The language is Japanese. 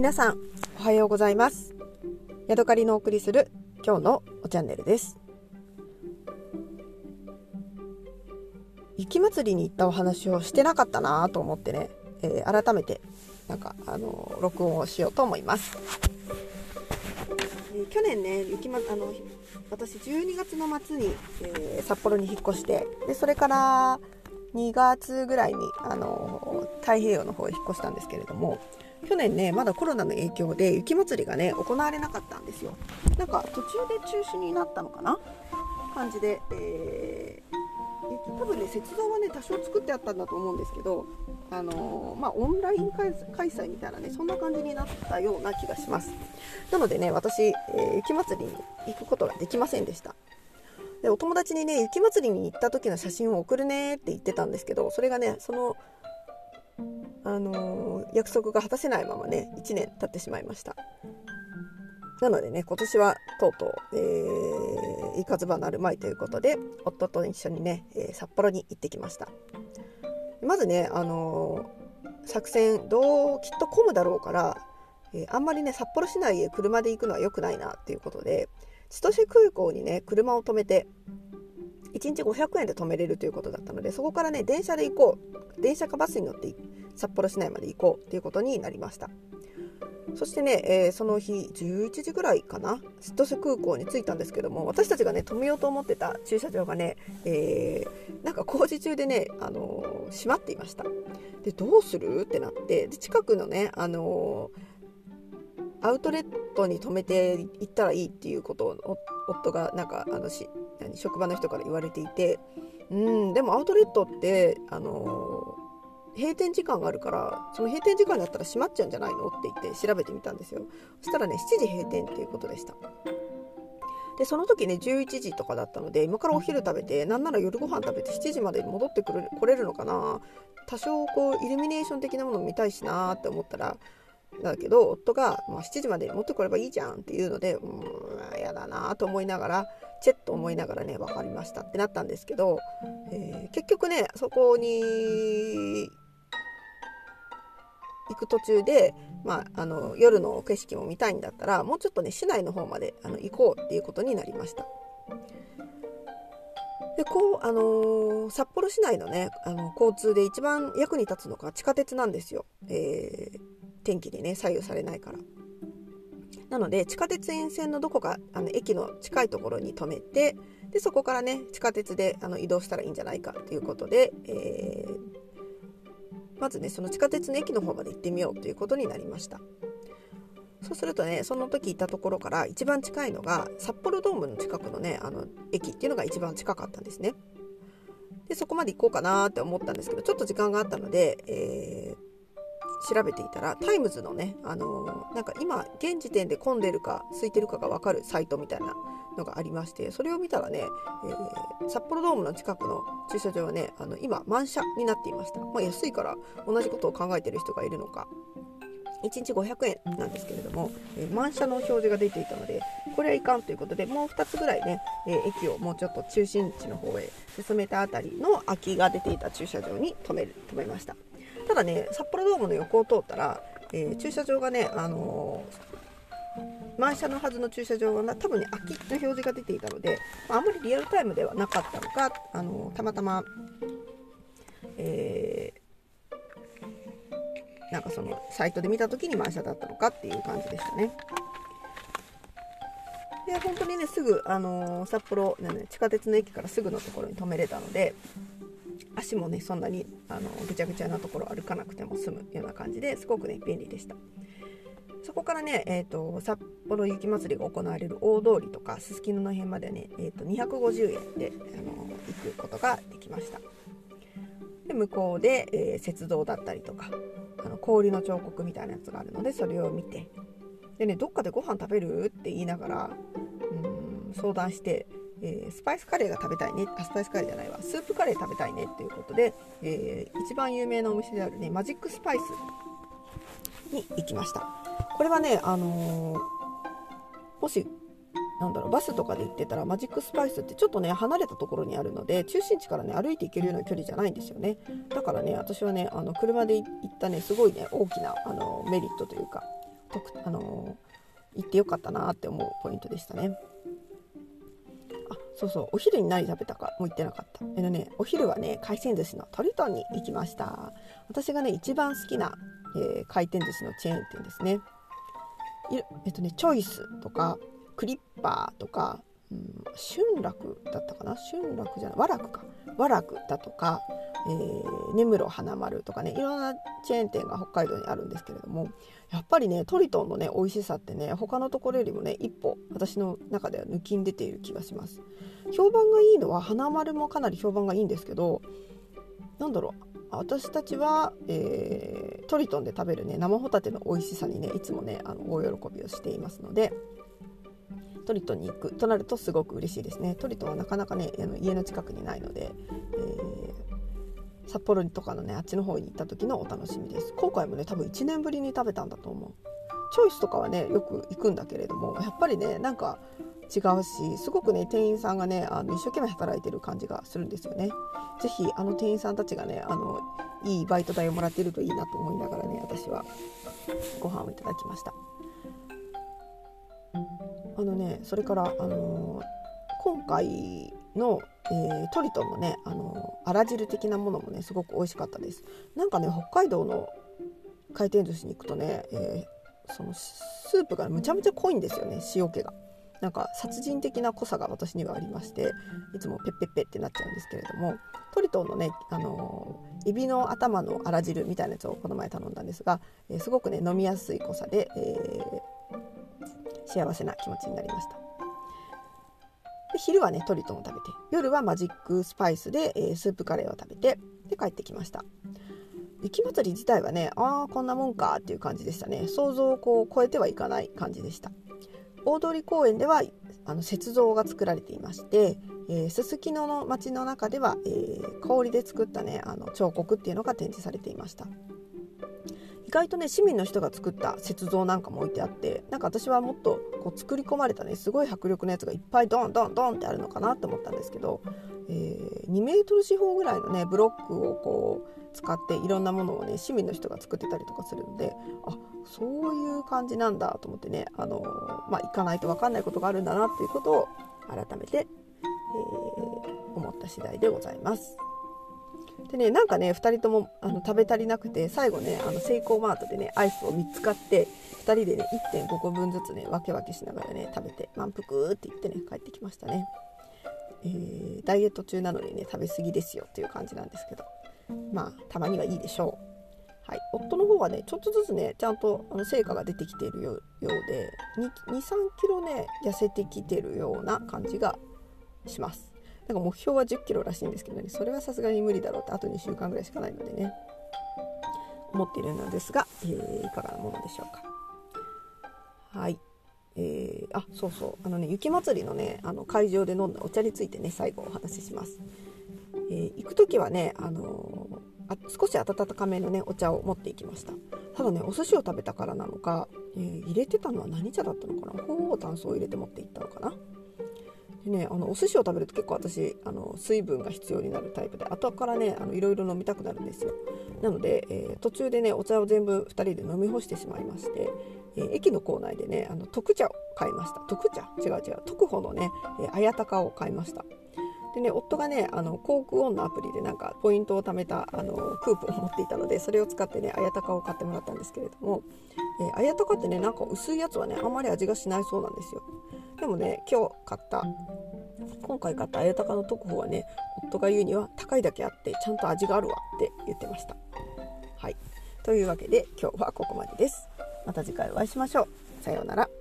皆さんおはようございます。ヤドカリのお送りする今日のおチャンネルです。雪祭りに行ったお話をしてなかったなと思ってね、えー、改めてなんかあの録音をしようと思います、えー、去年ね雪、ま、あの私12月の末に、えー、札幌に引っ越してでそれから2月ぐらいにあの太平洋の方へ引っ越したんですけれども去年ねまだコロナの影響で雪まつりがね行われなかったんですよ。なんか途中で中止になったのかな？感じで、えー、多分ね雪像はね多少作ってあったんだと思うんですけどあのー、まあ、オンライン開催みたいなねそんな感じになったような気がします。なのでね私、えー、雪まつりに行くことができませんでした。でお友達にね雪まつりに行った時の写真を送るねって言ってたんですけどそれがねそのあの、約束が果たせないままね1年経ってしまいました。なのでね今年はとうとう、えー、いかずばなるまいということで夫と一緒にね、え、札幌に行ってきました。まずねあのー、作戦どうきっと混むだろうから、えー、あんまりね札幌市内へ車で行くのは良くないなっていうことで千歳空港にね車を止めて1日500円で止めれるということだったのでそこからね電車で行こう。電車かバスに乗って札幌市内まで行こうということになりました。そしてね、えー、その日11時ぐらいかな。千歳空港に着いたんですけども私たちがね止めようと思ってた駐車場がね、えー、なんか工事中でね、あのー、閉まっていました。でどうするってなってで近くのね、あのアウトレットに止めて行ったらいいっていうことを夫がなんかあのし職場の人から言われていてうんでもアウトレットってあの閉店時間があるからその閉店時間だったら閉まっちゃうんじゃないの？って言って調べてみたんですよ。そしたらね7時閉店っていうことでした。でその時ね11時とかだったので今からお昼食べてなんなら夜ご飯食べて7時まで戻ってくる来れるのかな？多少こうイルミネーション的なもの見たいしなって思ったらだけど夫が、まあ、7時まで持ってこればいいじゃんっていうのでうーん嫌だなと思いながらチェッと思いながらね分かりましたってなったんですけど、えー、結局ねそこに行く途中で、まあ、あの夜の景色も見たいんだったらもうちょっとね市内の方まであの行こうっていうことになりました。でこう、あのー、札幌市内のねあの交通で一番役に立つのが地下鉄なんですよ、えー、天気にね左右されないから。なので地下鉄沿線のどこかあの駅の近いところに止めてでそこからね地下鉄であの移動したらいいんじゃないかということで、えー、まずねその地下鉄の駅の方まで行ってみようということになりました。そうするとねその時いたところから一番近いのが札幌ドームの近くのねあの駅っていうのが一番近かったんですね。でそこまで行こうかなって思ったんですけどちょっと時間があったので、えー調べていたらタイムズのね、あのー、なんか今現時点で混んでるか空いてるかが分かるサイトみたいなのがありましてそれを見たらね、えー、札幌ドームの近くの駐車場はねあの今満車になっていました、まあ、安いから同じことを考えてる人がいるのか。1日500円なんですけれども、えー、満車の表示が出ていたのでこれはいかんということでもう2つぐらいね、えー、駅をもうちょっと中心地の方へ進めたあたりの空きが出ていた駐車場に止める止めました。ただね札幌ドームの横を通ったら、えー、駐車場がね、あのー、満車のはずの駐車場が多分ね空きの表示が出ていたので、まあ、まりリアルタイムではなかったのか、あの、たまたま、えー、なんかそのサイトで見た時に満車だったのかっていう感じでしたね。で本当にねすぐ、あの札幌、ね、地下鉄の駅からすぐのところに止めれたので足もねそんなにあのぐちゃぐちゃなところ歩かなくても済むような感じですごくね便利でした。そこからね、えーと、札幌雪まつりが行われる大通りとかすすきのの辺までね、えーと、250円であの行くことができました。で向こうで、えー、雪像だったりとかあの氷の彫刻みたいなやつがあるのでそれを見て。でねどっかでご飯食べるって言いながらうん相談してえー、スパイスカレーが食べたいねあスパイスカレーじゃないわ。スープカレー食べたいねっていうことで、えー、一番有名なお店であるねマジックスパイスに行きました。これはねあのー、もしなんだろうバスとかで行ってたらマジックスパイスってちょっとね離れたところにあるので中心地からね歩いて行けるような距離じゃないんですよね。だからね私はねあの車で行ったねすごいね大きなあのメリットというかあの行ってよかったなって思うポイントでしたね。そうそうお昼に何食べたかもう言ってなかった。あのねお昼はね回転寿司のトリトンに行きました。私がね一番好きな、えー、回転寿司のチェーン店ですね。えっとねチョイスとかクリッパーとかうん、春楽だったかな？春楽じゃない和楽か。和楽だとか、えー、根室花丸とかねいろんなチェーン店が北海道にあるんですけれどもやっぱりねトリトンのね美味しさってね他のところよりもね一歩私の中では抜きん出ている気がします。評判がいいのは花丸もかなり評判がいいんですけどなんだろう私たちは、えー、トリトンで食べるね生ホタテの美味しさにねいつもねあの大喜びをしていますのでトリトンに行くとなるとすごく嬉しいですね。トリトンはなかなかねあの家の近くにないので、え、札幌とかのねあっちの方に行った時のお楽しみです。今回もね多分1年ぶりに食べたんだと思う。チョイスとかはねよく行くんだけれどもやっぱりねなんか違うしすごくね店員さんがねあの一生懸命働いてる感じがするんですよね。是非あの店員さんたちがねあのいいバイト代をもらってるといいなと思いながらね私はご飯をいただきました。あのねそれから、あのー、今回の、えー、トリトンのね、あの、あら汁的なものもねすごく美味しかったです。なんかね北海道の回転寿司に行くとね、えそのスープがむちゃむちゃ濃いんですよね塩気が。なんか殺人的な濃さが私にはありましていつもペッペッペってなっちゃうんですけれどもトリトンのね、あのエビの頭のあら汁みたいなやつをこの前頼んだんですが、えすごくね飲みやすい濃さで、え幸せな気持ちになりました。で昼はねトリトンを食べて夜はマジックスパイスで、えー、スープカレーを食べてで帰ってきました。雪まつり自体はねああこんなもんかっていう感じでしたね。想像をこう超えてはいかない感じでした。大通公園ではあの雪像が作られていましてすすきのの町の中では、えー、氷で作ったねあの彫刻っていうのが展示されていました。意外とね市民の人が作った雪像なんかも置いてあってなんか私はもっとこう作り込まれたねすごい迫力のやつがいっぱいドンドンドンってあるのかなと思ったんですけど、えー、2メートル四方ぐらいのねブロックをこう使っていろんなものをね市民の人が作ってたりとかするんであそういう感じなんだと思ってねあのまあ行かないと分かんないことがあるんだなっていうことを改めて、えー、思った次第でございます。でねなんかね2人ともあの食べ足りなくて最後ねあのセイコーマートでねアイスを3つ買って2人でね1.5個分ずつね分け分けしながらね食べて満腹って言ってね帰ってきましたね、えー、ダイエット中なのにね食べ過ぎですよっていう感じなんですけど。まあたまにはいいでしょう。はい、夫の方はねちょっとずつねちゃんとあの成果が出てきているようで23キロね痩せてきてるような感じがします。なんか目標は1 0キロらしいんですけどね。それはさすがに無理だろうってあと2週間ぐらいしかないのでね。思っているのですが、えー、いかがなものでしょうか。はい。えー、あそうそう。あのね雪まつりのねあの会場で飲んだお茶についてね最後お話しします、えー、行く時はね、あのー、あ少し温かめのねお茶を持っていきました。ただねお寿司を食べたからなのか、えー、入れてたのは何茶だったのかな。鳳凰炭素を入れて持っていったのかな。でねあのお寿司を食べると結構私あの水分が必要になるタイプで後からねいろいろ飲みたくなるんですよ。なので、えー、途中でねお茶を全部2人で飲み干してしまいまして、えー、駅の構内でねあの特茶を買いました。特茶？違う違う。特保のね、えー、綾鷹を買いました。でね夫がねあの航空オンのアプリでなんかポイントを貯めたあのクーポンを持っていたのでそれを使ってね綾鷹を買ってもらったんですけれども、えー、綾鷹ってねなんか薄いやつはねあんまり味がしないそうなんですよ。でもね今日買った今回買った綾鷹の特報はね夫が言うには高いだけあってちゃんと味があるわって言ってました。はい。というわけで今日はここまでです。また次回お会いしましょう。さようなら。